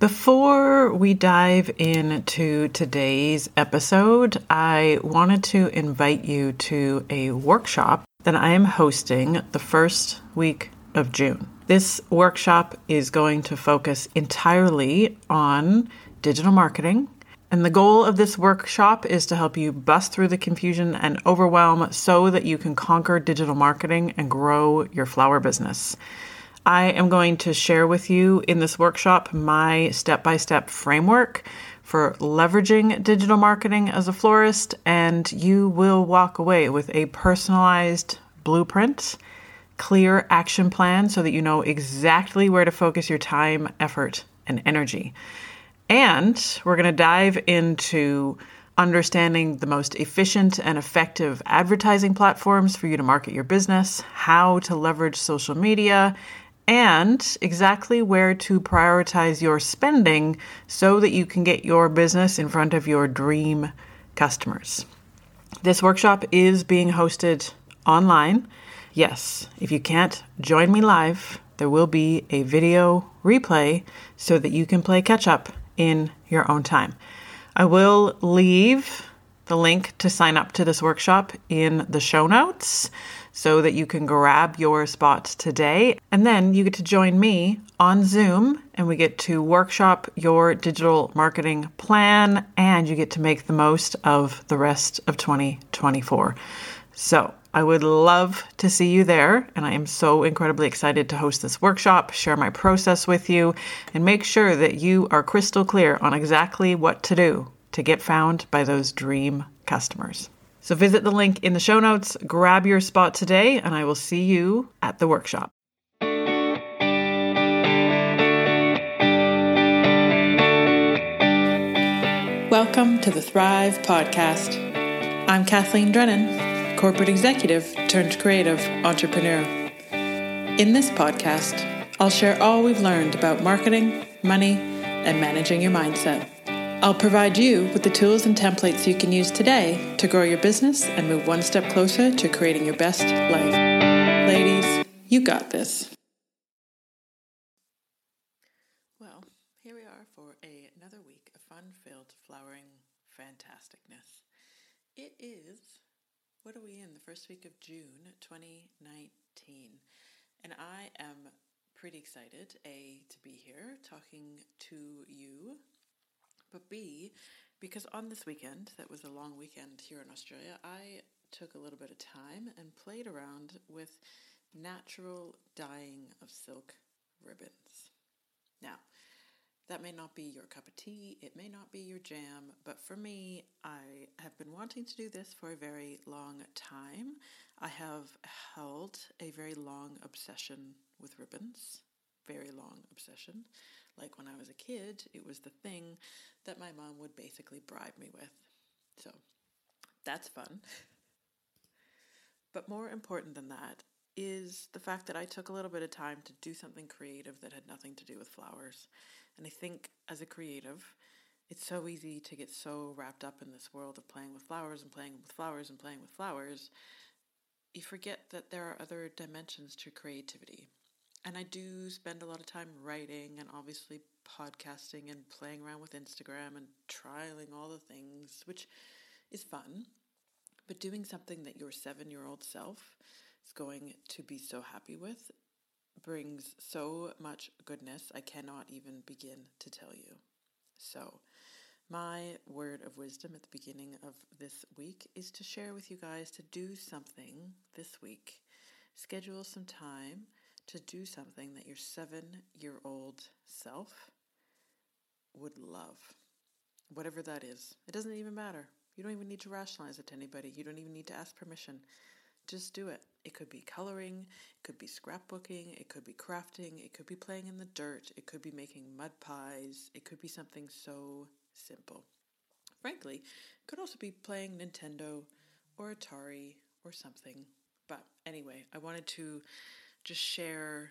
Before we dive into today's episode, I wanted to invite you to a workshop that I am hosting the first week of June. This workshop is going to focus entirely on digital marketing. And the goal of this workshop is to help you bust through the confusion and overwhelm so that you can conquer digital marketing and grow your flower business. I am going to share with you in this workshop my step by step framework for leveraging digital marketing as a florist, and you will walk away with a personalized blueprint, clear action plan so that you know exactly where to focus your time, effort, and energy. And we're going to dive into understanding the most efficient and effective advertising platforms for you to market your business, how to leverage social media, and exactly where to prioritize your spending so that you can get your business in front of your dream customers. This workshop is being hosted online. Yes, if you can't join me live, there will be a video replay so that you can play catch up in your own time. I will leave the link to sign up to this workshop in the show notes so that you can grab your spot today. And then you get to join me on Zoom and we get to workshop your digital marketing plan and you get to make the most of the rest of 2024. So, I would love to see you there, and I am so incredibly excited to host this workshop, share my process with you, and make sure that you are crystal clear on exactly what to do to get found by those dream customers. So visit the link in the show notes, grab your spot today, and I will see you at the workshop. Welcome to the Thrive Podcast. I'm Kathleen Drennan, corporate executive turned creative entrepreneur. In this podcast, I'll share all we've learned about marketing, money, and managing your mindset. I'll provide you with the tools and templates you can use today to grow your business and move one step closer to creating your best life. Ladies, you got this. Well, here we are for a, another week of fun filled flowering fantasticness. It is, what are we in? The first week of June 2019. And I am pretty excited, A, to be here talking to you but B, because on this weekend, that was a long weekend here in Australia, I took a little bit of time and played around with natural dyeing of silk ribbons. Now, that may not be your cup of tea, it may not be your jam, but for me, I have been wanting to do this for a very long time. I have held a very long obsession with ribbons, very long obsession. Like when I was a kid, it was the thing that my mom would basically bribe me with. So that's fun. but more important than that is the fact that I took a little bit of time to do something creative that had nothing to do with flowers. And I think as a creative, it's so easy to get so wrapped up in this world of playing with flowers and playing with flowers and playing with flowers. You forget that there are other dimensions to creativity. And I do spend a lot of time writing and obviously podcasting and playing around with Instagram and trialing all the things, which is fun. But doing something that your seven year old self is going to be so happy with brings so much goodness, I cannot even begin to tell you. So, my word of wisdom at the beginning of this week is to share with you guys to do something this week. Schedule some time to do something that your seven year old self would love. Whatever that is. It doesn't even matter. You don't even need to rationalize it to anybody. You don't even need to ask permission. Just do it. It could be coloring, it could be scrapbooking, it could be crafting, it could be playing in the dirt, it could be making mud pies, it could be something so simple. Frankly, it could also be playing Nintendo or Atari or something. But anyway, I wanted to just share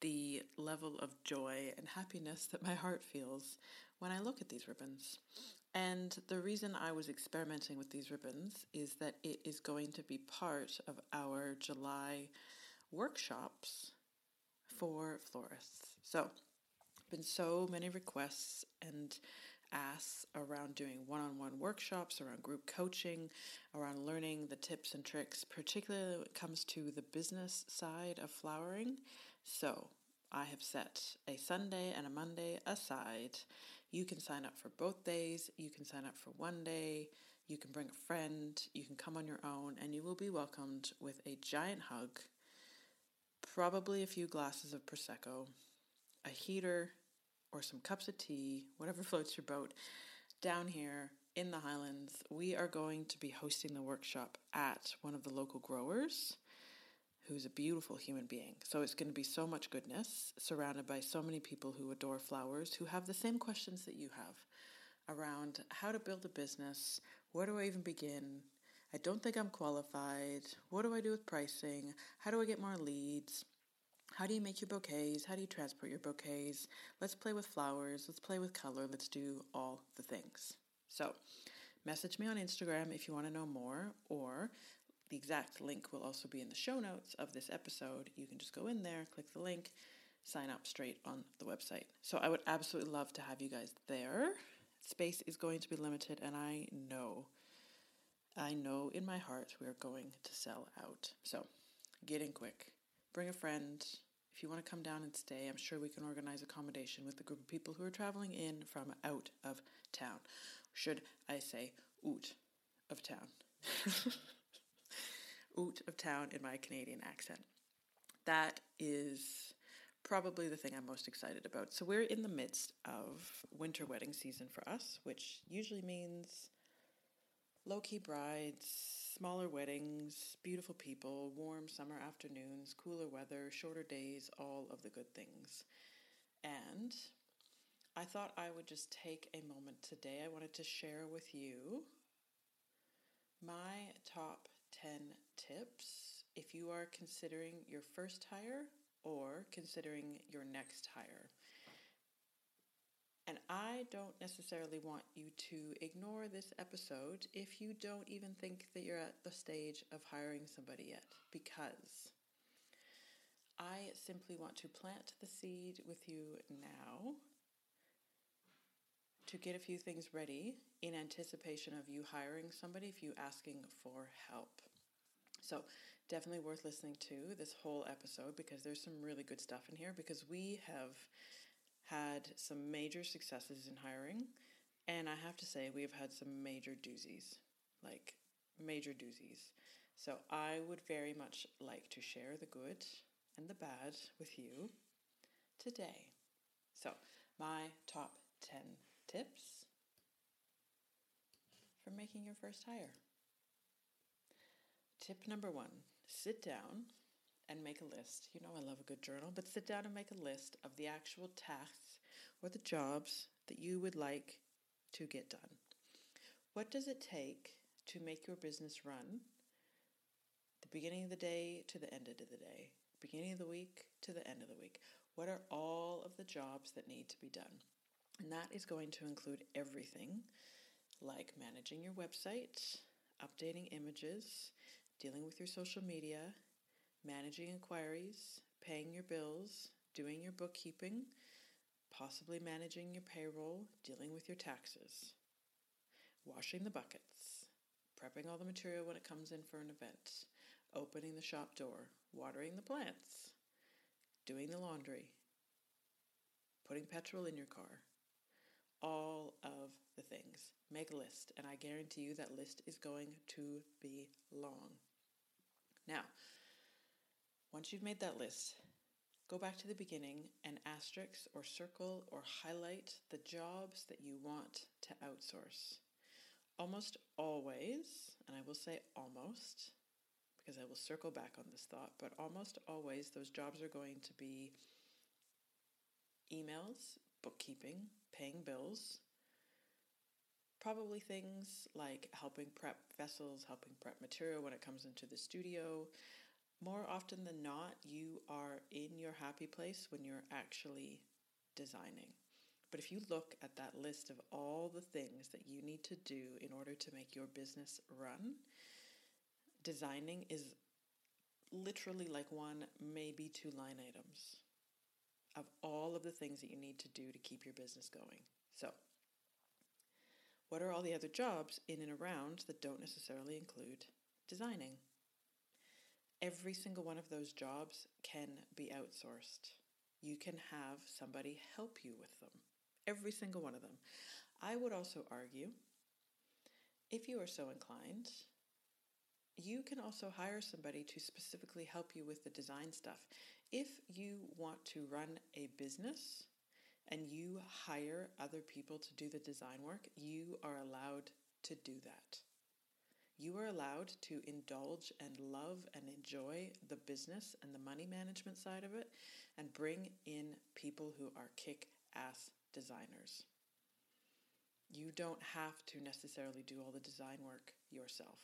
the level of joy and happiness that my heart feels when I look at these ribbons. And the reason I was experimenting with these ribbons is that it is going to be part of our July workshops for florists. So, been so many requests and asks around doing one on one workshops, around group coaching, around learning the tips and tricks, particularly when it comes to the business side of flowering. So I have set a Sunday and a Monday aside. You can sign up for both days, you can sign up for one day. You can bring a friend, you can come on your own, and you will be welcomed with a giant hug, probably a few glasses of Prosecco, a heater, or some cups of tea, whatever floats your boat, down here in the Highlands. We are going to be hosting the workshop at one of the local growers who's a beautiful human being. So it's going to be so much goodness, surrounded by so many people who adore flowers, who have the same questions that you have around how to build a business, where do I even begin? I don't think I'm qualified. What do I do with pricing? How do I get more leads? How do you make your bouquets? How do you transport your bouquets? Let's play with flowers. Let's play with color. Let's do all the things. So, message me on Instagram if you want to know more, or the exact link will also be in the show notes of this episode. You can just go in there, click the link, sign up straight on the website. So, I would absolutely love to have you guys there. Space is going to be limited, and I know, I know in my heart we are going to sell out. So, get in quick. Bring a friend. If you want to come down and stay, I'm sure we can organize accommodation with the group of people who are traveling in from out of town. Should I say out of town? out of town in my Canadian accent. That is probably the thing I'm most excited about. So we're in the midst of winter wedding season for us, which usually means low key brides, smaller weddings, beautiful people, warm summer afternoons, cooler weather, shorter days, all of the good things. And I thought I would just take a moment today. I wanted to share with you my top 10 tips if you are considering your first hire or considering your next hire. And I don't necessarily want you to ignore this episode if you don't even think that you're at the stage of hiring somebody yet, because I simply want to plant the seed with you now to get a few things ready in anticipation of you hiring somebody if you asking for help. So, definitely worth listening to this whole episode because there's some really good stuff in here because we have had some major successes in hiring and I have to say we have had some major doozies, like major doozies. So I would very much like to share the good and the bad with you today. So, my top 10 tips for making your first hire. Tip number one sit down and make a list. You know, I love a good journal, but sit down and make a list of the actual tasks or the jobs that you would like to get done. What does it take to make your business run? The beginning of the day to the end of the day, beginning of the week to the end of the week. What are all of the jobs that need to be done? And that is going to include everything like managing your website, updating images, dealing with your social media, managing inquiries, paying your bills, doing your bookkeeping, possibly managing your payroll, dealing with your taxes, washing the buckets, prepping all the material when it comes in for an event, opening the shop door, watering the plants, doing the laundry, putting petrol in your car. All of the things. Make a list, and I guarantee you that list is going to be long. Now, once you've made that list, go back to the beginning and asterisk or circle or highlight the jobs that you want to outsource. Almost always, and I will say almost, because I will circle back on this thought, but almost always those jobs are going to be emails, bookkeeping, paying bills, probably things like helping prep vessels, helping prep material when it comes into the studio, more often than not, you are in your happy place when you're actually designing. But if you look at that list of all the things that you need to do in order to make your business run, designing is literally like one, maybe two line items. of all of the things that you need to do to keep your business going. So, what are all the other jobs in and around that don't necessarily include designing? Every single one of those jobs can be outsourced. You can have somebody help you with them. Every single one of them. I would also argue, if you are so inclined, you can also hire somebody to specifically help you with the design stuff. If you want to run a business and you hire other people to do the design work, you are allowed to do that. You are allowed to indulge and love and enjoy the business and the money management side of it and bring in people who are kick ass designers. You don't have to necessarily do all the design work yourself.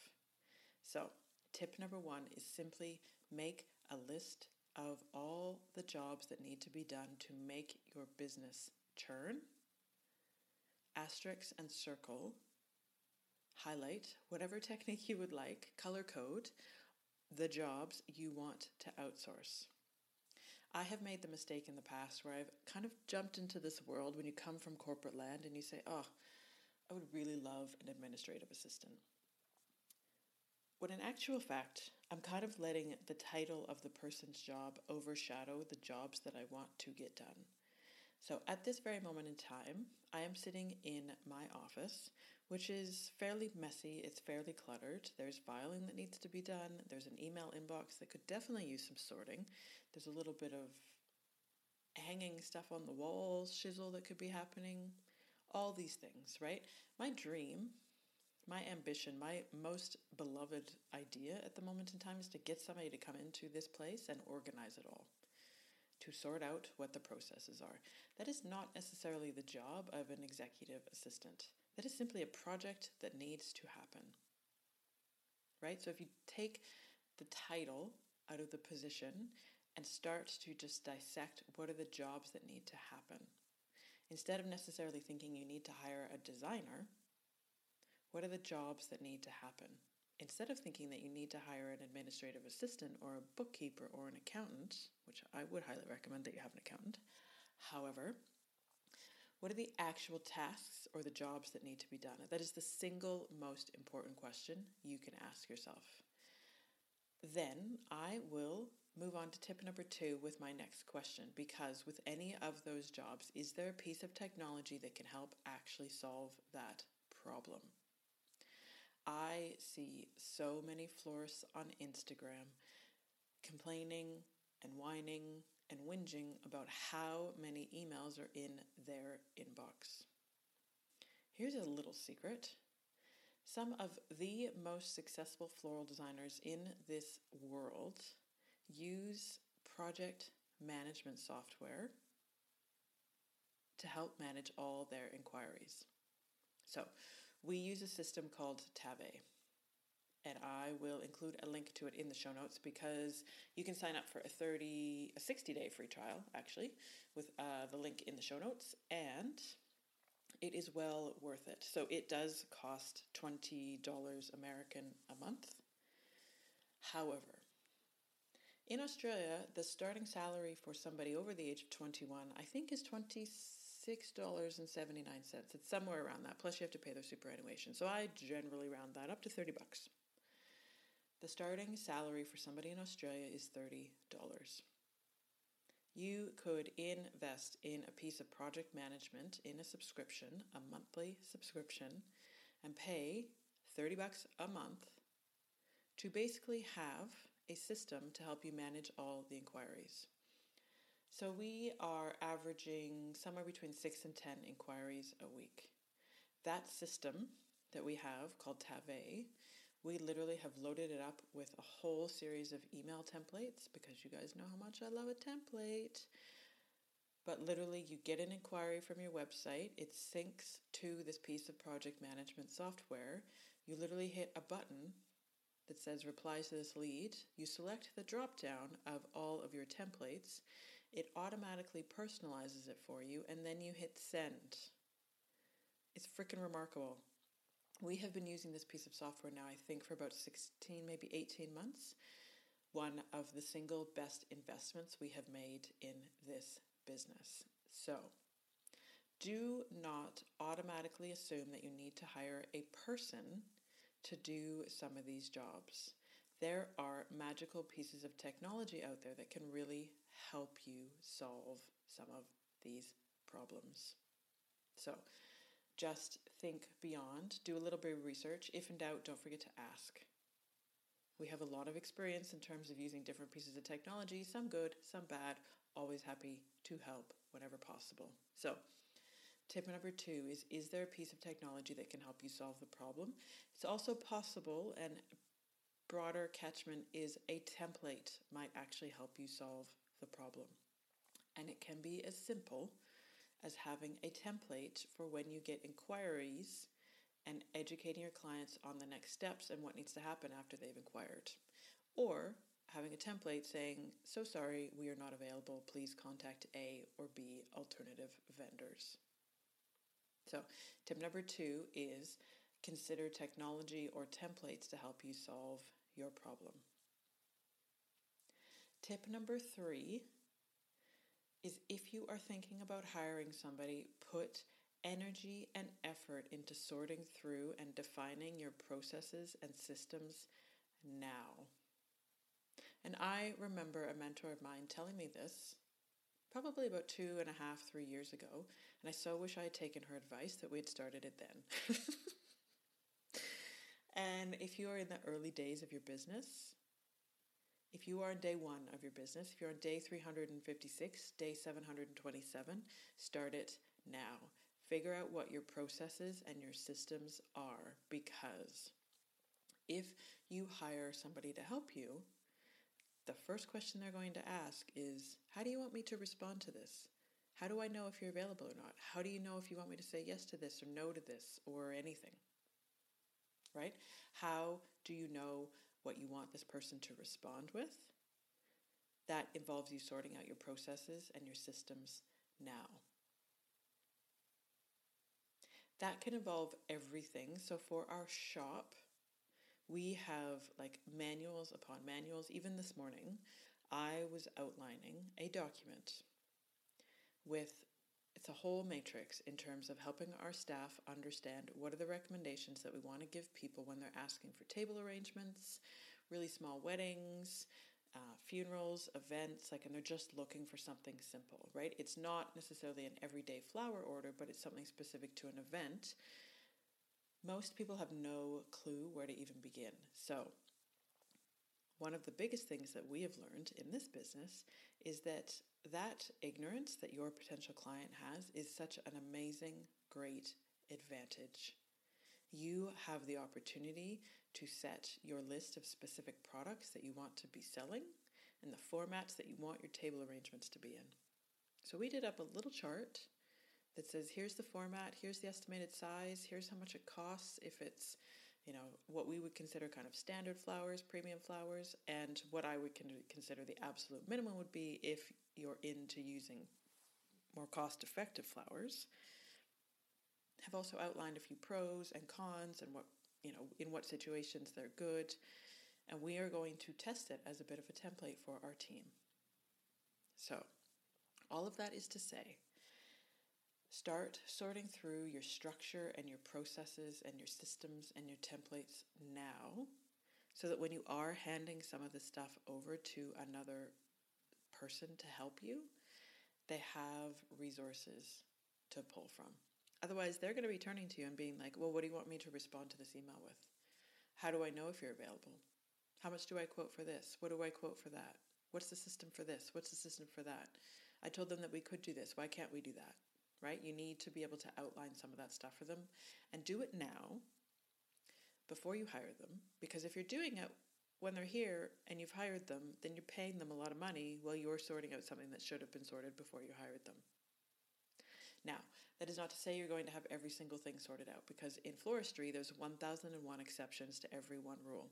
So, tip number one is simply make a list of all the jobs that need to be done to make your business churn. Asterisk and circle, highlight whatever technique you would like, color code the jobs you want to outsource. I have made the mistake in the past where I've kind of jumped into this world when you come from corporate land and you say, oh, I would really love an administrative assistant. When in actual fact, I'm kind of letting the title of the person's job overshadow the jobs that I want to get done. So at this very moment in time, I am sitting in my office, which is fairly messy, it's fairly cluttered. There's filing that needs to be done, there's an email inbox that could definitely use some sorting. There's a little bit of hanging stuff on the walls, shizzle that could be happening, all these things, right? My dream my ambition, my most beloved idea at the moment in time is to get somebody to come into this place and organize it all, sort out what the processes are. That is not necessarily the job of an executive assistant. That is simply a project that needs to happen. Right? So if you take the title out of the position and start to just dissect what are the jobs that need to happen, instead of necessarily thinking you need to hire a designer, what are the jobs that need to happen? Instead of thinking that you need to hire an administrative assistant or a bookkeeper or an accountant, which I would highly recommend that you have an accountant, however, what are the actual tasks or the jobs that need to be done? That is the single most important question you can ask yourself. Then I will move on to tip number two with my next question because with any of those jobs, is there a piece of technology that can help actually solve that problem? I see so many florists on Instagram complaining and whining and whinging about how many emails are in their inbox. Here's a little secret. Some of the most successful floral designers in this world use project management software to help manage all their inquiries. So, we use a system called Tave. And I will include a link to it in the show notes because you can sign up for a 30, a 60 day free trial actually, with uh, the link in the show notes. And it is well worth it. So it does cost $20 American a month. However, in Australia, the starting salary for somebody over the age of 21, I think, is 26 $6.79. It's somewhere around that. Plus, you have to pay their superannuation. So I generally round that up to 30 bucks. The starting salary for somebody in Australia is $30. You could invest in a piece of project management in a subscription, a monthly subscription, and pay 30 bucks a month to basically have a system to help you manage all the inquiries. So we are averaging somewhere between six and 10 inquiries a week. That system that we have called Tave, we literally have loaded it up with a whole series of email templates because you guys know how much I love a template. But literally, you get an inquiry from your website, it syncs to this piece of project management software. You literally hit a button that says reply to this lead. You select the drop down of all of your templates it automatically personalizes it for you, and then you hit send. It's freaking remarkable. We have been using this piece of software now, I think, for about 16, maybe 18 months. One of the single best investments we have made in this business. So, do not automatically assume that you need to hire a person to do some of these jobs. There are magical pieces of technology out there that can really help you solve some of these problems. So, just think beyond, do a little bit of research. If in doubt, don't forget to ask. We have a lot of experience in terms of using different pieces of technology, some good, some bad, always happy to help whenever possible. So, tip number two is Is there a piece of technology that can help you solve the problem? It's also possible, and broader catchment is a template might actually help you solve the problem. And it can be as simple as having a template for when you get inquiries and educating your clients on the next steps and what needs to happen after they've inquired. Or having a template saying, So sorry, we are not available. Please contact A or B alternative vendors. So, tip number two is consider technology or templates to help you solve your problem. Tip number three is if you are thinking about hiring somebody, put energy and effort into sorting through and defining your processes and systems now. And I remember a mentor of mine telling me this probably about two and a half, three years ago, and I so wish I had taken her advice that we had started it then. and if you are in the early days of your business, if you are on day one of your business, if you're on day 356, day 727, start it now. Figure out what your processes and your systems are because if you hire somebody to help you, the first question they're going to ask is How do you want me to respond to this? How do I know if you're available or not? How do you know if you want me to say yes to this or no to this or anything? Right? How do you know what you want this person to respond with? That involves you sorting out your processes and your systems now. That can involve everything. So for our shop, we have like manuals upon manuals. Even this morning, I was outlining a document with it's a whole matrix in terms of helping our staff understand what are the recommendations that we want to give people when they're asking for table arrangements, really small weddings, uh, funerals, events, like, and they're just looking for something simple, right? It's not necessarily an everyday flower order, but it's something specific to an event. Most people have no clue where to even begin. So, one of the biggest things that we have learned in this business is that that ignorance that your potential client has is such an amazing, great advantage. You have the opportunity to set your list of specific products that you want to be selling and the formats that you want your table arrangements to be in. So we did up a little chart that says here's the format, here's the estimated size, here's how much it costs if it's you know what we would consider kind of standard flowers, premium flowers, and what I would consider the absolute minimum would be if you're into using more cost-effective flowers. Have also outlined a few pros and cons and what you know, in what situations they're good. And we are going to test it as a bit of a template for our team. So, all of that is to say, start sorting through your structure and your processes and your systems and your templates now so that when you are handing some of the stuff over to another person to help you, they have resources to pull from. Otherwise, they're going to be turning to you and being like, well, what do you want me to respond to this email with? How do I know if you're available? How much do I quote for this? What do I quote for that? What's the system for this? What's the system for that? I told them that we could do this. Why can't we do that? Right? You need to be able to outline some of that stuff for them and do it now before you hire them. Because if you're doing it when they're here and you've hired them, then you're paying them a lot of money while you're sorting out something that should have been sorted before you hired them. Now, that is not to say you're going to have every single thing sorted out because in floristry there's 1001 exceptions to every one rule.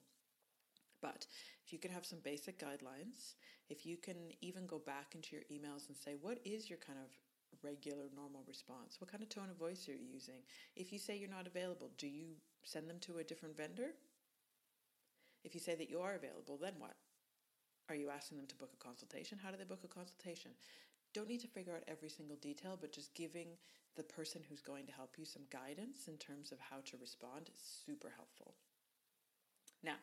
But if you can have some basic guidelines, if you can even go back into your emails and say, what is your kind of regular, normal response? What kind of tone of voice are you using? If you say you're not available, do you send them to a different vendor? If you say that you are available, then what? Are you asking them to book a consultation? How do they book a consultation? don't need to figure out every single detail, but just giving the person who's going to help you some guidance in terms of how to respond is super helpful. Now,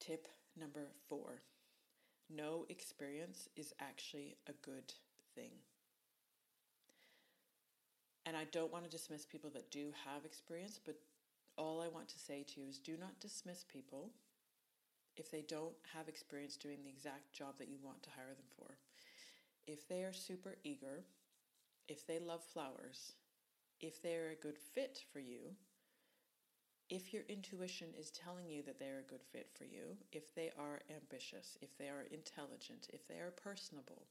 tip number four no experience is actually a good thing. And I don't want to dismiss people that do have experience, but all I want to say to you is do not dismiss people if they don't have experience doing the exact job that you want to hire them for. If they are super eager, if they love flowers, if they're a good fit for you, if your intuition is telling you that they're a good fit for you, if they are ambitious, if they are intelligent, if they are personable,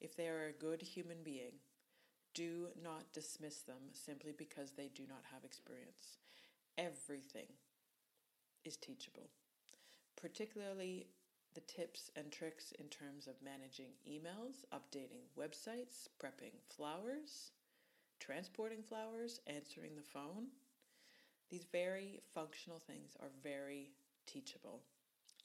if they are a good human being, do not dismiss them simply because they do not have experience. Everything is teachable, particularly the tips and tricks in terms of managing emails, updating websites, prepping flowers, transporting flowers, answering the phone. These very functional things are very teachable.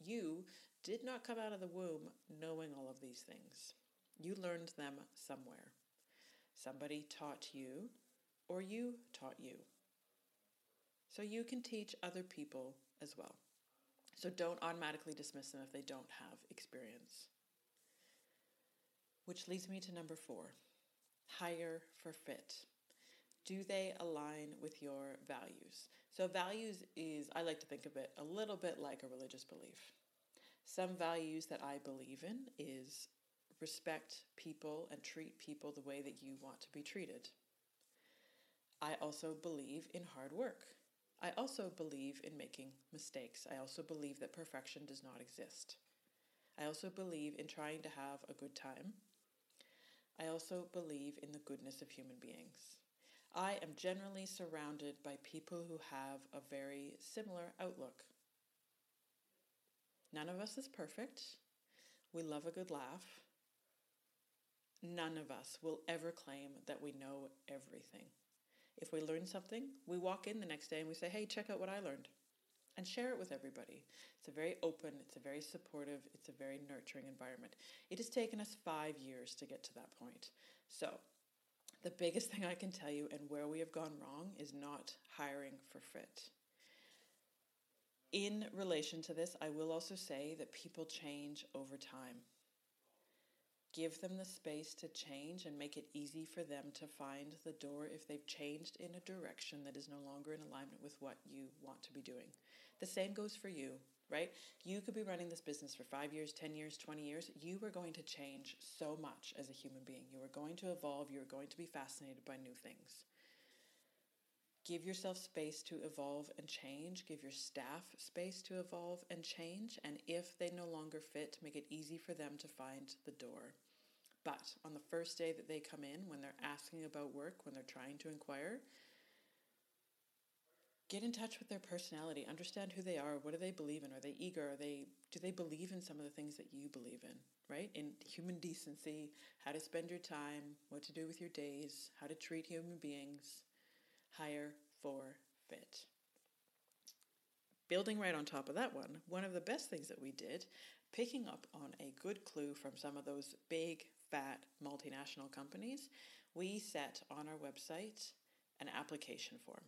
You did not come out of the womb knowing all of these things. You learned them somewhere. Somebody taught you, or you taught you. So you can teach other people as well. So don't automatically dismiss them if they don't have experience. Which leads me to number four hire for fit. Do they align with your values? So, values is, I like to think of it a little bit like a religious belief. Some values that I believe in is respect people and treat people the way that you want to be treated. I also believe in hard work. I also believe in making mistakes. I also believe that perfection does not exist. I also believe in trying to have a good time. I also believe in the goodness of human beings. I am generally surrounded by people who have a very similar outlook. None of us is perfect. We love a good laugh. None of us will ever claim that we know everything. If we learn something, we walk in the next day and we say, hey, check out what I learned, and share it with everybody. It's a very open, it's a very supportive, it's a very nurturing environment. It has taken us five years to get to that point. So, the biggest thing I can tell you and where we have gone wrong is not hiring for fit. In relation to this, I will also say that people change over time. Give them the space to change and make it easy for them to find the door if they've changed in a direction that is no longer in alignment with what you want to be doing. The same goes for you, right? You could be running this business for five years, 10 years, 20 years. You are going to change so much as a human being. You are going to evolve. You are going to be fascinated by new things. Give yourself space to evolve and change. Give your staff space to evolve and change. And if they no longer fit, make it easy for them to find the door. But on the first day that they come in, when they're asking about work, when they're trying to inquire, get in touch with their personality. Understand who they are. What do they believe in? Are they eager? Are they do they believe in some of the things that you believe in? Right? In human decency, how to spend your time, what to do with your days, how to treat human beings hire for fit. Building right on top of that one, one of the best things that we did, picking up on a good clue from some of those big, fat multinational companies, we set on our website an application form.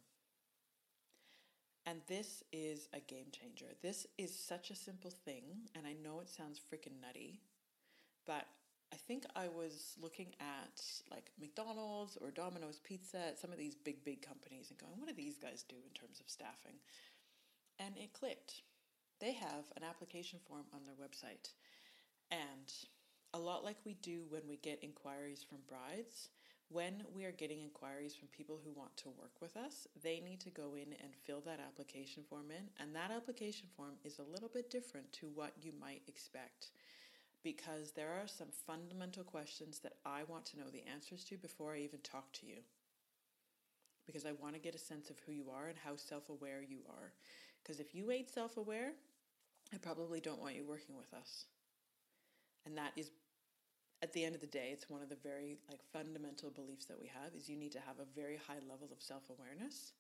And this is a game changer. This is such a simple thing, and I know it sounds freaking nutty, but I think I was looking at like McDonald's or Domino's Pizza, some of these big, big companies, and going, what do these guys do in terms of staffing? And it clicked. They have an application form on their website. And a lot like we do when we get inquiries from brides, when we are getting inquiries from people who want to work with us, they need to go in and fill that application form in. And that application form is a little bit different to what you might expect because there are some fundamental questions that I want to know the answers to before I even talk to you. Because I want to get a sense of who you are and how self aware you are. Because if you ain't self aware, I probably don't want you working with us. And that is at the end of the day, it's one of the very like fundamental beliefs that we have is you need to have a very high level of self-awareness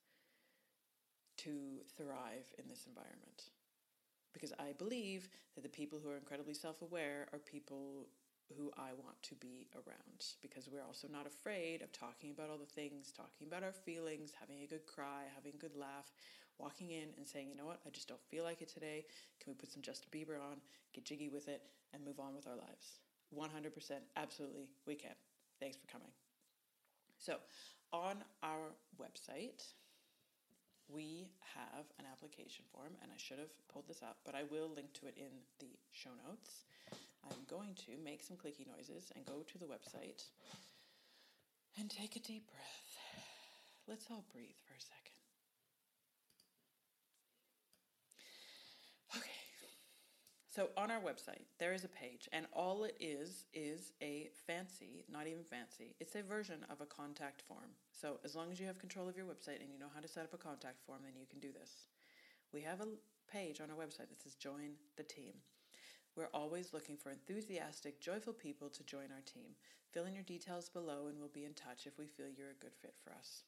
to thrive in this environment because I believe that the people who are incredibly self aware are people who I want to be around because we're also not afraid of talking about all the things, talking about our feelings, having a good cry, having a good laugh, walking in and saying, you know what, I just don't feel like it today. Can we put some Justin Bieber on, get jiggy with it, and move on with our lives? 100%, absolutely, we can. Thanks for coming. So, on our website, we have an application form, and I should have pulled this up, but I will link to it in the show notes. I'm going to make some clicky noises and go to the website and take a deep breath. Let's all breathe for a second. Okay. So on our website, there is a page, and all it is is a fancy, not even fancy, it's a version of a contact form. So as long as you have control of your website and you know how to set up a contact form, then you can do this. We have a page on our website that says Join the Team. We're always looking for enthusiastic, joyful people to join our team. Fill in your details below and we'll be in touch if we feel you're a good fit for us.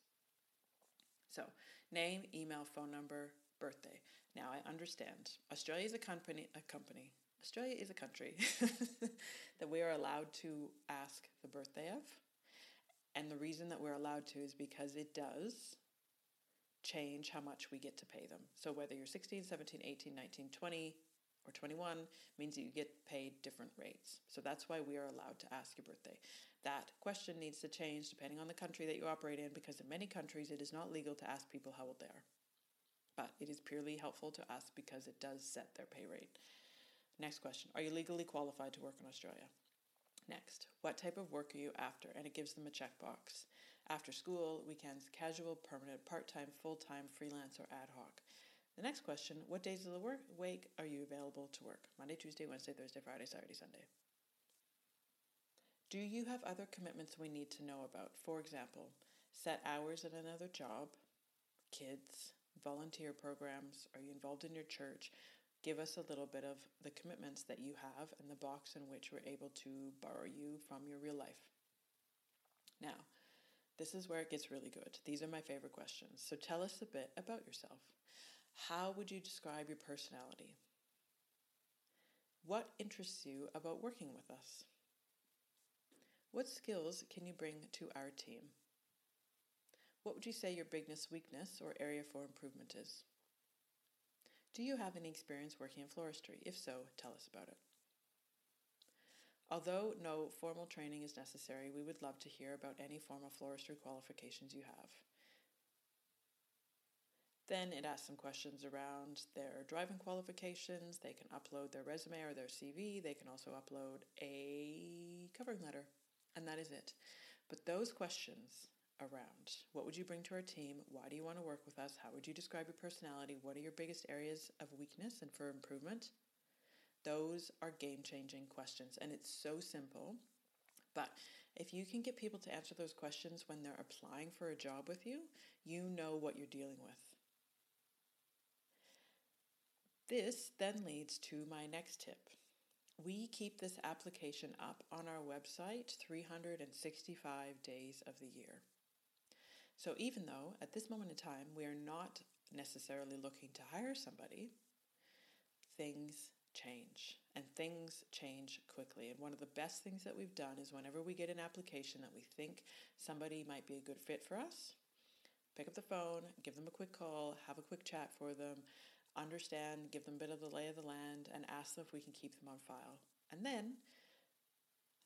So, name, email, phone number, birthday. Now I understand. Australia is a company a company. Australia is a country that we are allowed to ask the birthday of. And the reason that we're allowed to is because it does change how much we get to pay them. So whether you're 16, 17, 18, 19, 20, or 21 means that you get paid different rates. So that's why we are allowed to ask your birthday. That question needs to change depending on the country that you operate in because in many countries it is not legal to ask people how old they are. But it is purely helpful to ask because it does set their pay rate. Next question Are you legally qualified to work in Australia? Next, what type of work are you after? And it gives them a checkbox. After school, weekends, casual, permanent, part time, full time, freelance, or ad hoc. The next question What days of the work week are you available to work? Monday, Tuesday, Wednesday, Thursday, Friday, Saturday, Sunday. Do you have other commitments we need to know about? For example, set hours at another job, kids, volunteer programs? Are you involved in your church? Give us a little bit of the commitments that you have and the box in which we're able to borrow you from your real life. Now, this is where it gets really good. These are my favorite questions. So tell us a bit about yourself. How would you describe your personality? What interests you about working with us? What skills can you bring to our team? What would you say your biggest weakness or area for improvement is? Do you have any experience working in floristry? If so, tell us about it. Although no formal training is necessary, we would love to hear about any form of floristry qualifications you have. Then it asks some questions around their driving qualifications. They can upload their resume or their CV. They can also upload a covering letter, and that is it. But those questions around what would you bring to our team? Why do you want to work with us? How would you describe your personality? What are your biggest areas of weakness and for improvement? Those are game changing questions, and it's so simple. But if you can get people to answer those questions when they're applying for a job with you, you know what you're dealing with. This then leads to my next tip. We keep this application up on our website 365 days of the year. So even though at this moment in time we are not necessarily looking to hire somebody, things change and things change quickly. And one of the best things that we've done is whenever we get an application that we think somebody might be a good fit for us, pick up the phone, give them a quick call, have a quick chat for them, understand, give them a bit of the lay of the land, and ask them if we can keep them on file. And then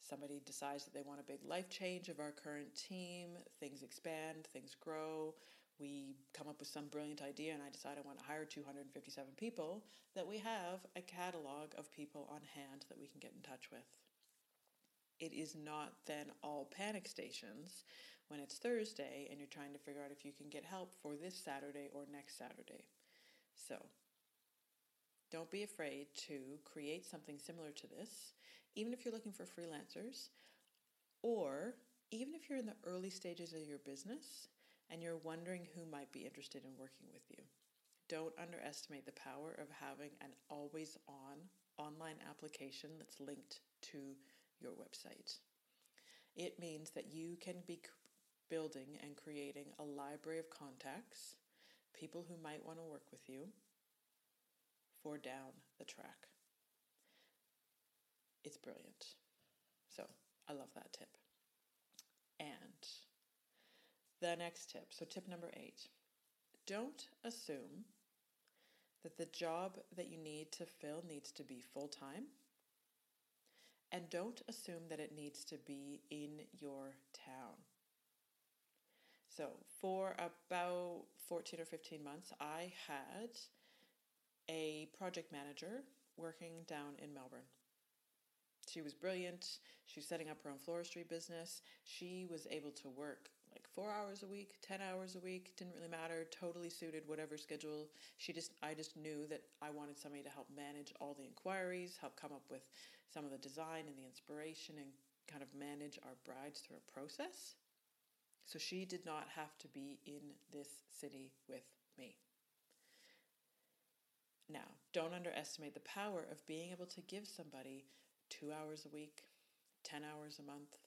somebody decides that they want a big life change of our current team, things expand, things grow, we come up with some brilliant idea and I decide I want to hire 257 people, that we have a catalog of people on hand that we can get in touch with. It is not then all panic stations when it's Thursday and you're trying to figure out if you can get help for this Saturday or next Saturday. So, don't be afraid to create something similar to this, even if you're looking for freelancers, or even if you're in the early stages of your business and you're wondering who might be interested in working with you. Don't underestimate the power of having an always on online application that's linked to your website. It means that you can be building and creating a library of contacts, people who might want to work with you for down the track. It's brilliant. So I love that tip. And the next tip so, tip number eight don't assume that the job that you need to fill needs to be full time. And don't assume that it needs to be in your town. So, for about 14 or 15 months, I had a project manager working down in Melbourne. She was brilliant. She was setting up her own floristry business. She was able to work like four hours a week, 10 hours a week, didn't really matter, totally suited whatever schedule. She just, I just knew that I wanted somebody to help manage all the inquiries, help come up with some of the design and the inspiration and kind of manage our brides through a process. So she did not have to be in this city with me. Now, don't underestimate the power of being able to give somebody two hours a week, 10 hours a month.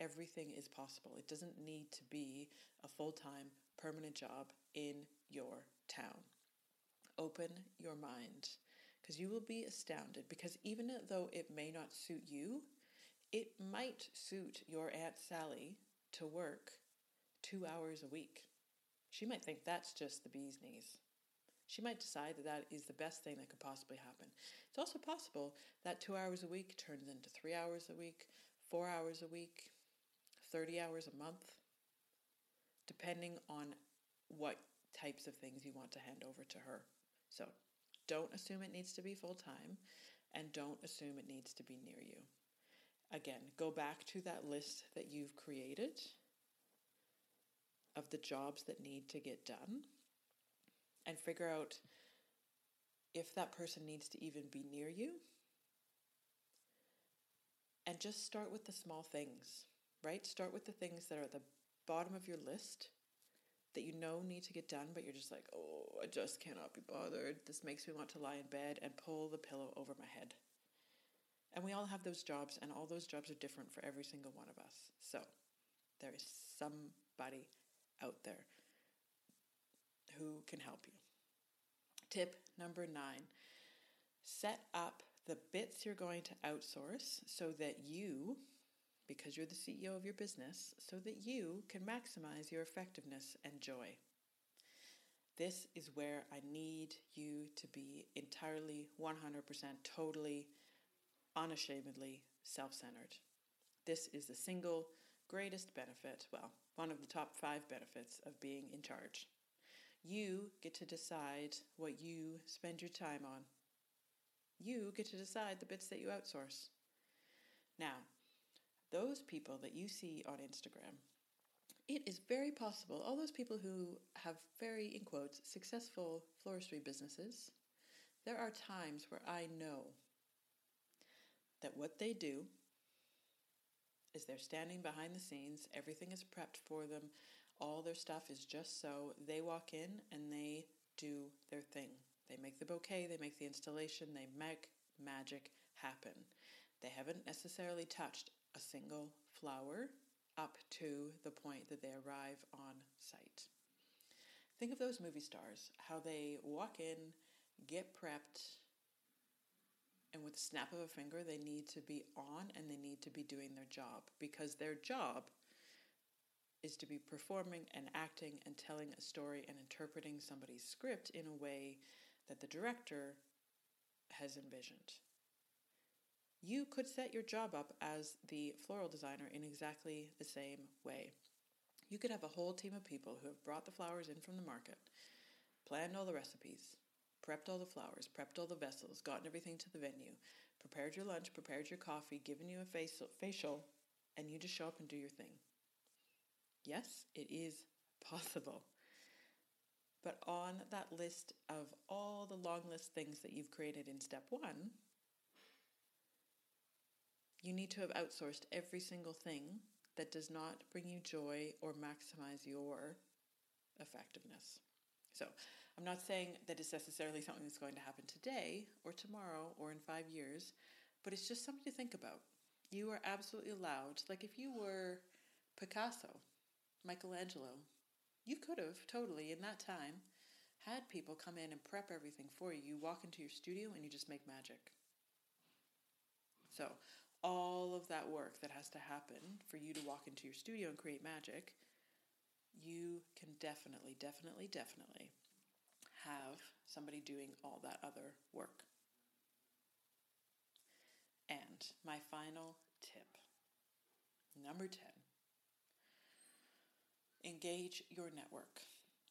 Everything is possible. It doesn't need to be a full time, permanent job in your town. Open your mind because you will be astounded. Because even though it may not suit you, it might suit your Aunt Sally to work two hours a week. She might think that's just the bee's knees. She might decide that that is the best thing that could possibly happen. It's also possible that two hours a week turns into three hours a week, four hours a week, 30 hours a month, depending on what types of things you want to hand over to her. So don't assume it needs to be full time and don't assume it needs to be near you. Again, go back to that list that you've created of the jobs that need to get done and figure out if that person needs to even be near you. And just start with the small things, right? Start with the things that are at the bottom of your list that you know need to get done, but you're just like, oh, I just cannot be bothered. This makes me want to lie in bed and pull the pillow over my head. And we all have those jobs, and all those jobs are different for every single one of us. So there is somebody out there who can help you. Tip number nine set up the bits you're going to outsource so that you, because you're the CEO of your business, so that you can maximize your effectiveness and joy. This is where I need you to be entirely, 100%, totally, unashamedly self centered. This is the single greatest benefit, well, one of the top five benefits of being in charge. You get to decide what you spend your time on. You get to decide the bits that you outsource. Now, those people that you see on Instagram, it is very possible, all those people who have very, in quotes, successful floristry businesses, there are times where I know that what they do is they're standing behind the scenes, everything is prepped for them, all their stuff is just so. They walk in and they do their thing. They make the bouquet, they make the installation, they make magic happen. They haven't necessarily touched a single flower up to the point that they arrive on site. Think of those movie stars, how they walk in, get prepped, and with the snap of a finger, they need to be on and they need to be doing their job because their job is to be performing and acting and telling a story and interpreting somebody's script in a way that the director has envisioned. You could set your job up as the floral designer in exactly the same way. You could have a whole team of people who have brought the flowers in from the market, planned all the recipes, prepped all the flowers, prepped all the vessels, gotten everything to the venue, prepared your lunch, prepared your coffee, given you a facial, and you just show up and do your thing. Yes, it is possible. But on that list of all the long list things that you've created in step one, you need to have outsourced every single thing that does not bring you joy or maximize your effectiveness. So, I'm not saying that it's necessarily something that's going to happen today or tomorrow or in five years, but it's just something to think about. You are absolutely allowed, like if you were Picasso, Michelangelo, you could have totally, in that time, had people come in and prep everything for you. You walk into your studio and you just make magic. So, all of that work that has to happen for you to walk into your studio and create magic, you can definitely, definitely, definitely have somebody doing all that other work. And my final tip, number 10, engage your network.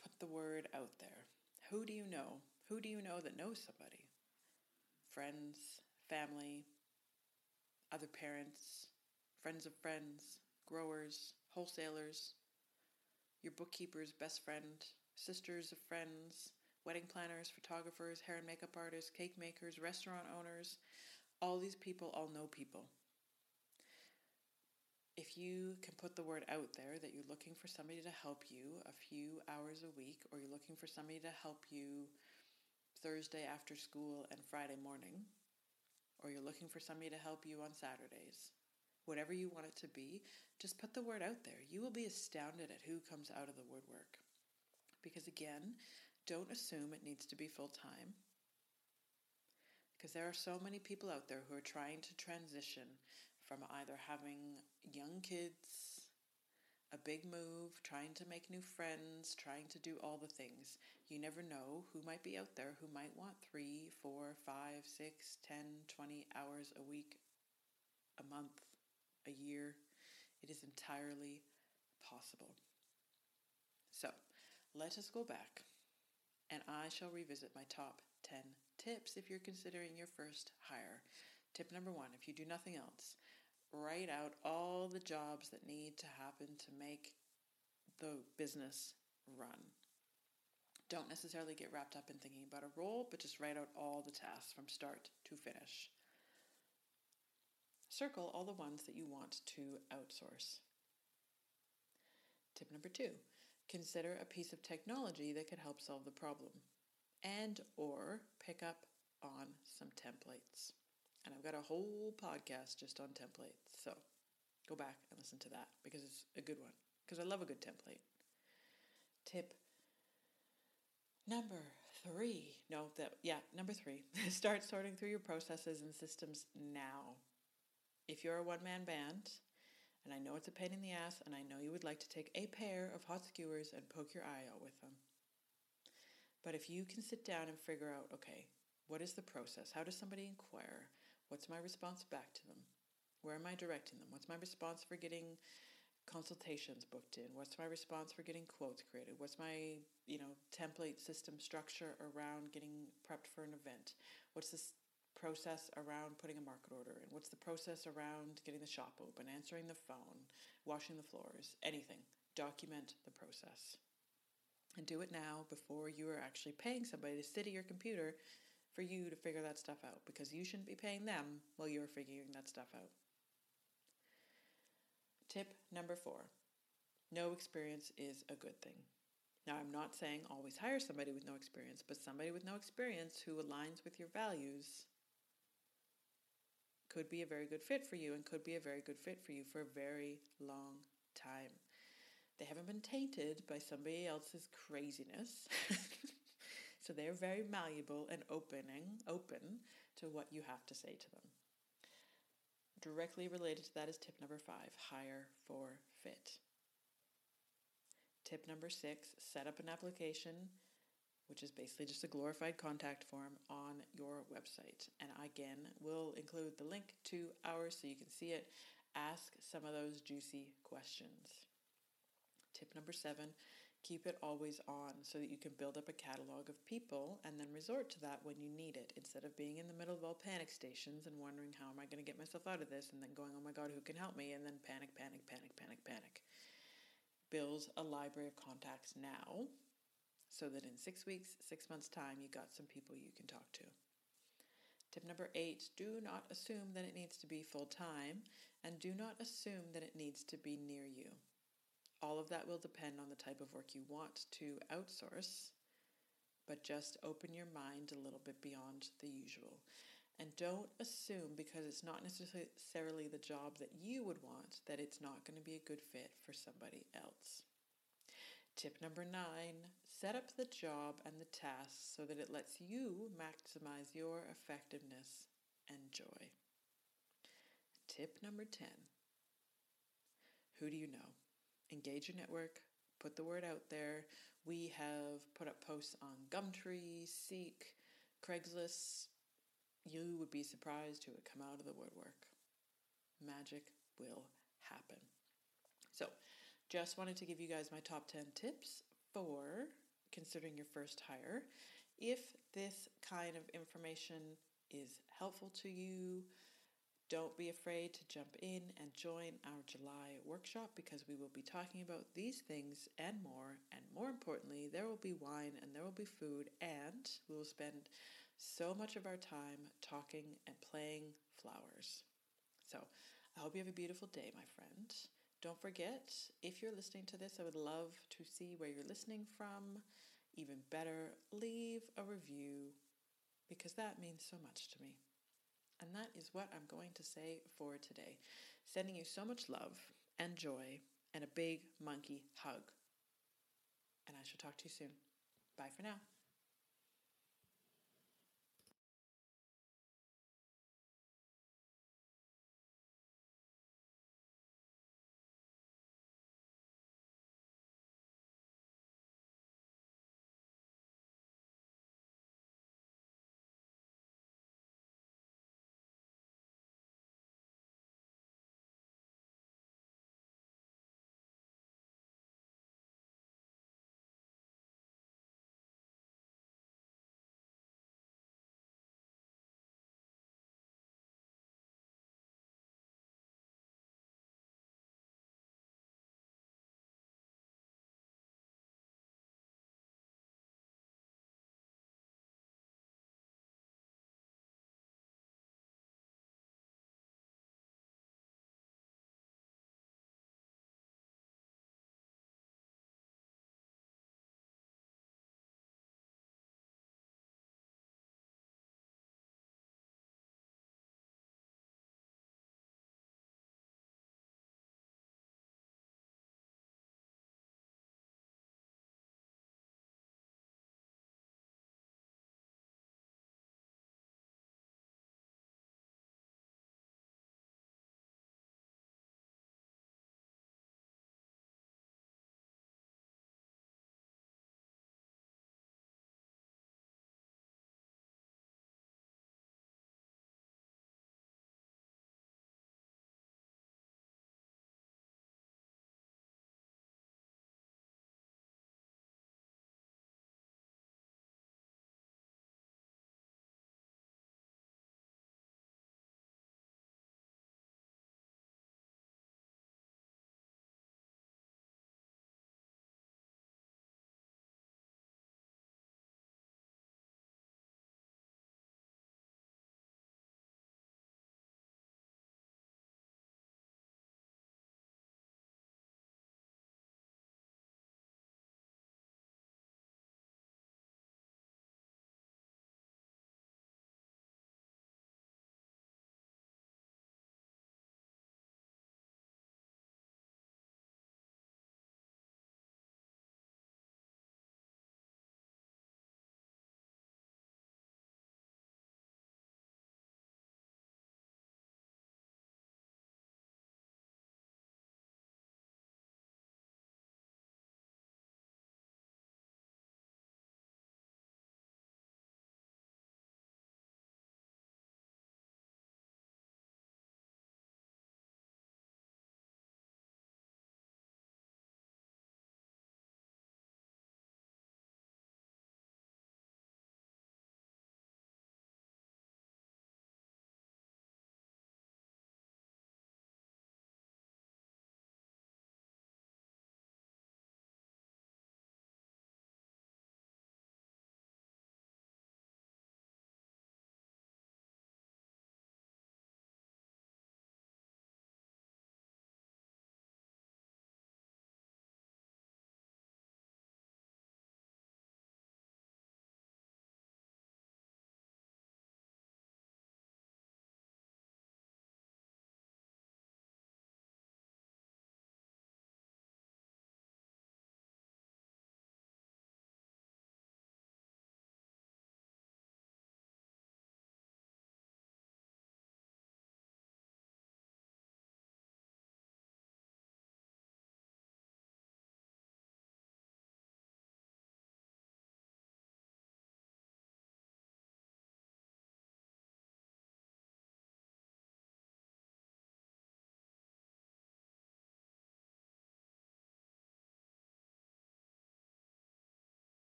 Put the word out there. Who do you know? Who do you know that knows somebody? Friends, family, other parents, friends of friends, growers, wholesalers, your bookkeeper's best friend, sisters of friends, wedding planners, photographers, hair and makeup artists, cake makers, restaurant owners. All these people all know people. If you can put the word out there that you're looking for somebody to help you a few hours a week, or you're looking for somebody to help you Thursday after school and Friday morning, or you're looking for somebody to help you on Saturdays, whatever you want it to be, just put the word out there. You will be astounded at who comes out of the woodwork. Because again, don't assume it needs to be full time. Because there are so many people out there who are trying to transition from either having young kids, a big move, trying to make new friends, trying to do all the things. You never know who might be out there who might want three, four, five, six, ten, twenty hours a week, a month, a year. It is entirely possible. So let us go back and I shall revisit my top 10 tips if you're considering your first hire. Tip number one if you do nothing else, write out all the jobs that need to happen to make the business run. Don't necessarily get wrapped up in thinking about a role, but just write out all the tasks from start to finish. Circle all the ones that you want to outsource. Tip number two consider a piece of technology that could help solve the problem and or pick up on some templates. And I've got a whole podcast just on templates. So go back and listen to that because it's a good one. Because I love a good template. Tip number three. No, that yeah, number three. Start sorting through your processes and systems now. If you're a one-man band, and I know it's a pain in the ass, and I know you would like to take a pair of hot skewers and poke your eye out with them. But if you can sit down and figure out, okay, what is the process? How does somebody inquire? What's my response back to them? Where am I directing them? What's my response for getting consultations booked in? What's my response for getting quotes created? What's my, you know, template system structure around getting prepped for an event? What's this process around putting a market order in? What's the process around getting the shop open, answering the phone, washing the floors, anything? Document the process. And do it now before you are actually paying somebody to sit at your computer for you to figure that stuff out because you shouldn't be paying them while you're figuring that stuff out. Tip number four no experience is a good thing. Now, I'm not saying always hire somebody with no experience, but somebody with no experience who aligns with your values could be a very good fit for you and could be a very good fit for you for a very long time. They haven't been tainted by somebody else's craziness. So they're very malleable and opening, open to what you have to say to them. Directly related to that is tip number five hire for fit. Tip number six set up an application, which is basically just a glorified contact form on your website. And again, we'll include the link to ours so you can see it. Ask some of those juicy questions. Tip number seven keep it always on so that you can build up a catalog of people and then resort to that when you need it instead of being in the middle of all panic stations and wondering how am I going to get myself out of this and then going, oh my God, who can help me? And then panic, panic, panic, panic, panic. Build a library of contacts now so that in six weeks, six months' time, you got some people you can talk to. Tip number eight do not assume that it needs to be full time and do not assume that it needs to be near you. All of that will depend on the type of work you want to outsource, but just open your mind a little bit beyond the usual. And don't assume because it's not necessarily the job that you would want that it's not going to be a good fit for somebody else. Tip number nine set up the job and the tasks so that it lets you maximize your effectiveness and joy. tip number 10 Who do you know? Engage your network, put the word out there. We have put up posts on Gumtree, Seek, Craigslist. You would be surprised who would come out of the woodwork. Magic will happen. So, just wanted to give you guys my top 10 tips for considering your first hire. If this kind of information is helpful to you, don't be afraid to jump in and join our July workshop because we will be talking about these things and more. And more importantly, there will be wine and there will be food, and we will spend so much of our time talking and playing flowers. So, I hope you have a beautiful day, my friend. Don't forget, if you're listening to this, I would love to see where you're listening from. Even better, leave a review because that means so much to me. And that is what I'm going to say for today. Sending you so much love and joy and a big monkey hug. And I shall talk to you soon. Bye for now.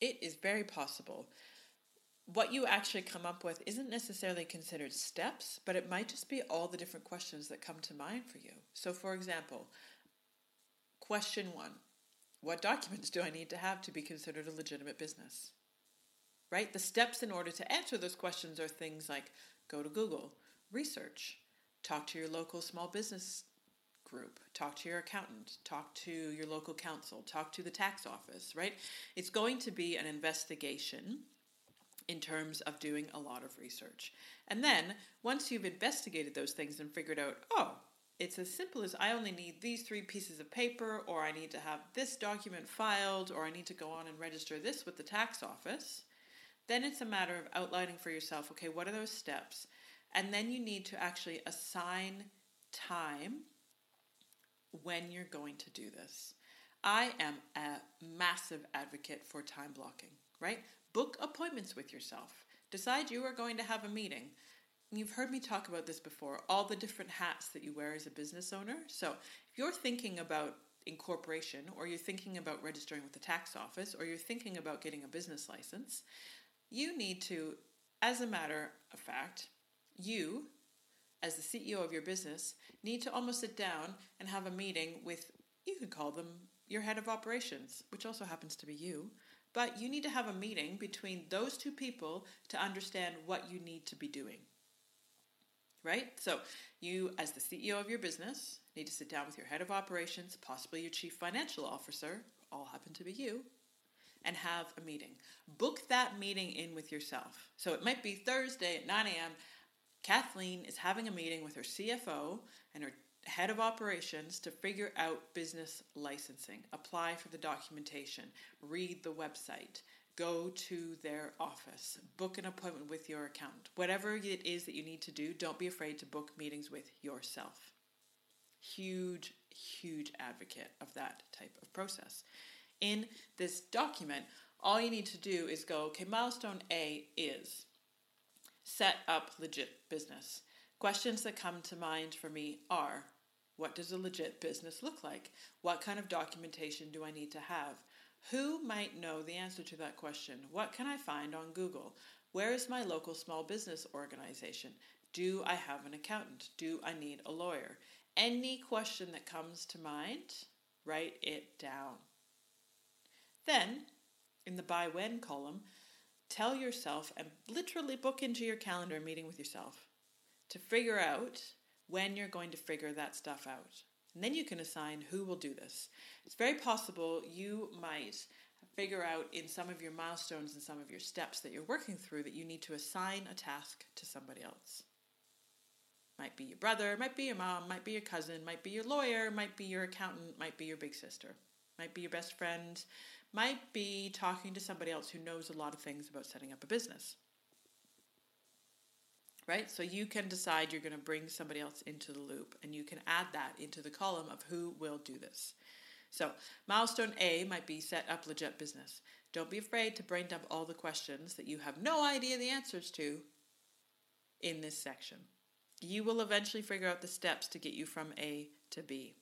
It is very possible what you actually come up with isn't necessarily considered steps, but it might just be all the different questions that come to mind for you. So, for example, question one What documents do I need to have to be considered a legitimate business? Right? The steps in order to answer those questions are things like go to Google, research, talk to your local small business group, talk to your accountant, talk to your local council, talk to the tax office, right? It's going to be an investigation in terms of doing a lot of research. And then once you've investigated those things and figured out, oh, it's as simple as I only need these three pieces of paper, or I need to have this document filed, or I need to go on and register this with the tax office, then it's a matter of outlining for yourself okay, what are those steps? And then you need to actually assign time when you're going to do this. I am a massive advocate for time blocking, right? Book appointments with yourself. Decide you are going to have a meeting. You've heard me talk about this before, all the different hats that you wear as a business owner. So, if you're thinking about incorporation, or you're thinking about registering with the tax office, or you're thinking about getting a business license, you need to, as a matter of fact, you, as the CEO of your business, need to almost sit down and have a meeting with, you could call them your head of operations, which also happens to be you. But you need to have a meeting between those two people to understand what you need to be doing. Right? So, you, as the CEO of your business, need to sit down with your head of operations, possibly your chief financial officer, all happen to be you, and have a meeting. Book that meeting in with yourself. So, it might be Thursday at 9 a.m. Kathleen is having a meeting with her CFO and her head of operations to figure out business licensing, apply for the documentation, read the website, go to their office, book an appointment with your accountant. Whatever it is that you need to do, don't be afraid to book meetings with yourself. Huge, huge advocate of that type of process. In this document, all you need to do is go, okay, milestone A is set up legit business. Questions that come to mind for me are what does a legit business look like? What kind of documentation do I need to have? Who might know the answer to that question? What can I find on Google? Where is my local small business organization? Do I have an accountant? Do I need a lawyer? Any question that comes to mind, write it down. Then, in the by when column, tell yourself and literally book into your calendar a meeting with yourself to figure out when you're going to figure that stuff out. And then you can assign who will do this. It's very possible you might figure out in some of your milestones and some of your steps that you're working through that you need to assign a task to somebody else. Might be your brother, might be your mom, might be your cousin, might be your lawyer, might be your accountant, might be your big sister, might be your best friend, might be talking to somebody else who knows a lot of things about setting up a business right? So you can decide you're going to bring somebody else into the loop and you can add that into the column of who will do this. So, milestone A might be set up legit business. Don't be afraid to brain dump all the questions that you have no idea the answers to in this section. You will eventually figure out the steps to get you from A to B.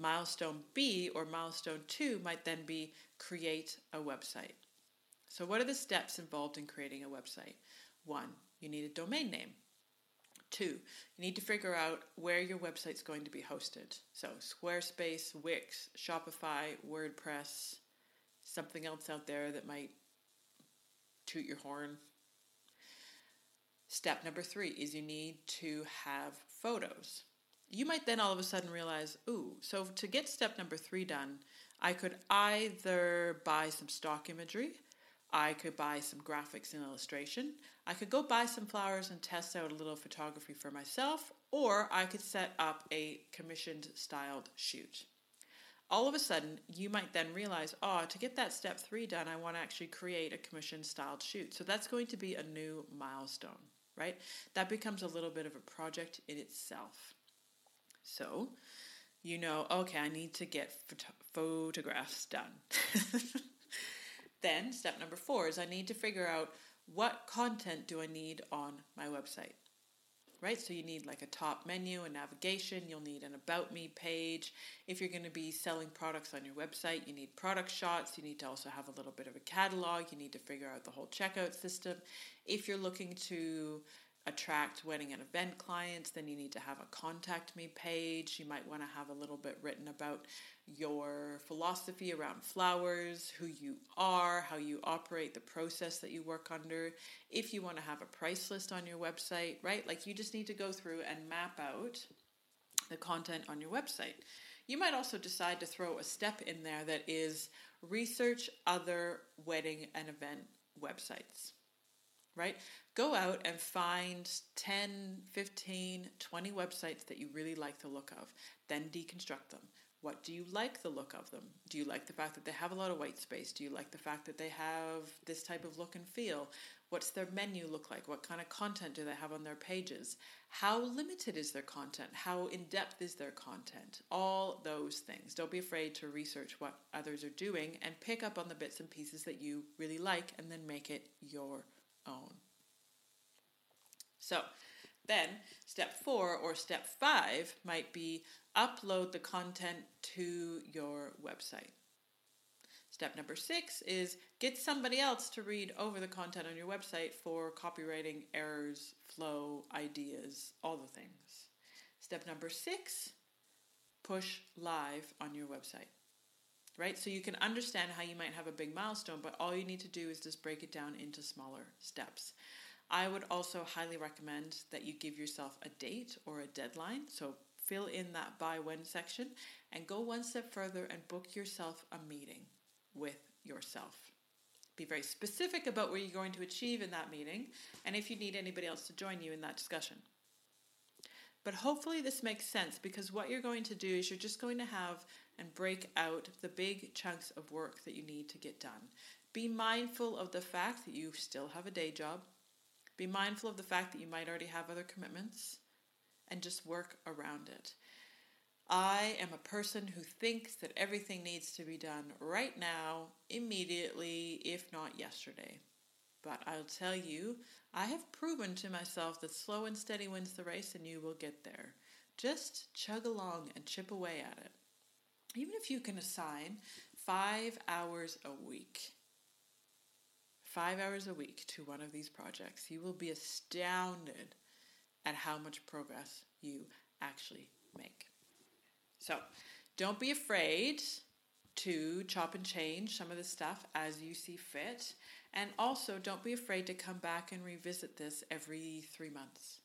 Milestone B or milestone 2 might then be create a website. So, what are the steps involved in creating a website? One, you need a domain name. Two, you need to figure out where your website's going to be hosted. So, Squarespace, Wix, Shopify, WordPress, something else out there that might toot your horn. Step number three is you need to have photos. You might then all of a sudden realize, ooh, so to get step number three done, I could either buy some stock imagery I could buy some graphics and illustration. I could go buy some flowers and test out a little photography for myself, or I could set up a commissioned styled shoot. All of a sudden, you might then realize, oh, to get that step three done, I want to actually create a commissioned styled shoot. So that's going to be a new milestone, right? That becomes a little bit of a project in itself. So, you know, okay, I need to get phot- photographs done. Then, step number four is I need to figure out what content do I need on my website. right? So you need like a top menu, a navigation, you'll need an about me page. If you're going to be selling products on your website, you need product shots, you need to also have a little bit of a catalog, you need to figure out the whole checkout system. If you're looking to attract wedding and event clients, then you need to have a contact me page. You might want to have a little bit written about your philosophy around flowers, who you are, how you operate, the process that you work under. If you want to have a price list on your website, right? Like you just need to go through and map out the content on your website. You might also decide to throw a step in there that is research other wedding and event websites right? Go out and find 10, 15, 20 websites that you really like the look of, then deconstruct them. What do you like the look of them? Do you like the fact that they have a lot of white space? Do you like the fact that they have this type of look and feel? What's their menu look like? What kind of content do they have on their pages? How limited is their content? How in depth is their content? All those things. Don't be afraid to research what others are doing and pick up on the bits and pieces that you really like and then make it your own. So then step four or step five might be upload the content to your website. Step number six is get somebody else to read over the content on your website for copywriting errors, flow, ideas, all the things. Step number six, push live on your website right? So you can understand how you might have a big milestone, but all you need to do is just break it down into smaller steps. I would also highly recommend that you give yourself a date or a deadline. So fill in that by when section and go one step further and book yourself a meeting with yourself. Be very specific about what you're going to achieve in that meeting and if you need anybody else to join you in that discussion. But hopefully, this makes sense because what you're going to do is you're just going to have and break out the big chunks of work that you need to get done. Be mindful of the fact that you still have a day job. Be mindful of the fact that you might already have other commitments and just work around it. I am a person who thinks that everything needs to be done right now, immediately, if not yesterday. But I'll tell you, I have proven to myself that slow and steady wins the race and you will get there. Just chug along and chip away at it even if you can assign five hours a week, five hours a week to one of these projects, you will be astounded at how much progress you actually make. So don't be afraid to chop and change some of the stuff as you see fit. And also, don't be afraid to come back and revisit this every three months.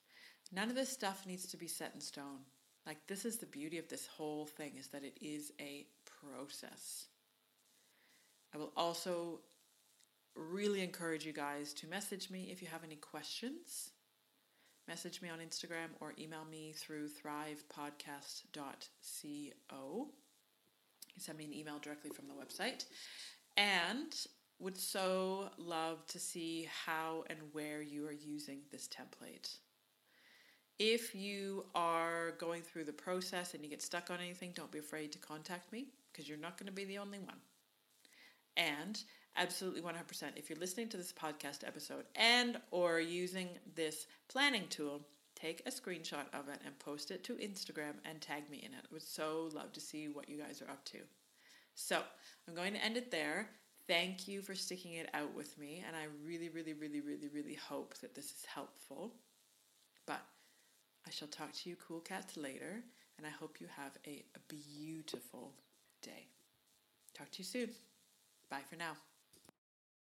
None of this stuff needs to be set in stone. Like, this is the beauty of this whole thing is that it is a process. I will also really encourage you guys to message me if you have any questions. Message me on Instagram or email me through thrivepodcast.co. Send me an email directly from the website. And would so love to see how and where you are using this template. If you are going through the process and you get stuck on anything, don't be afraid to contact me because you're not going to be the only one. And absolutely 100% if you're listening to this podcast episode and or using this planning tool, take a screenshot of it and post it to Instagram and tag me in it. I would so love to see what you guys are up to. So, I'm going to end it there. Thank you for sticking it out with me, and I really, really, really, really, really hope that this is helpful. But I shall talk to you, cool cats, later, and I hope you have a, beautiful day. Talk to you soon. Bye for now.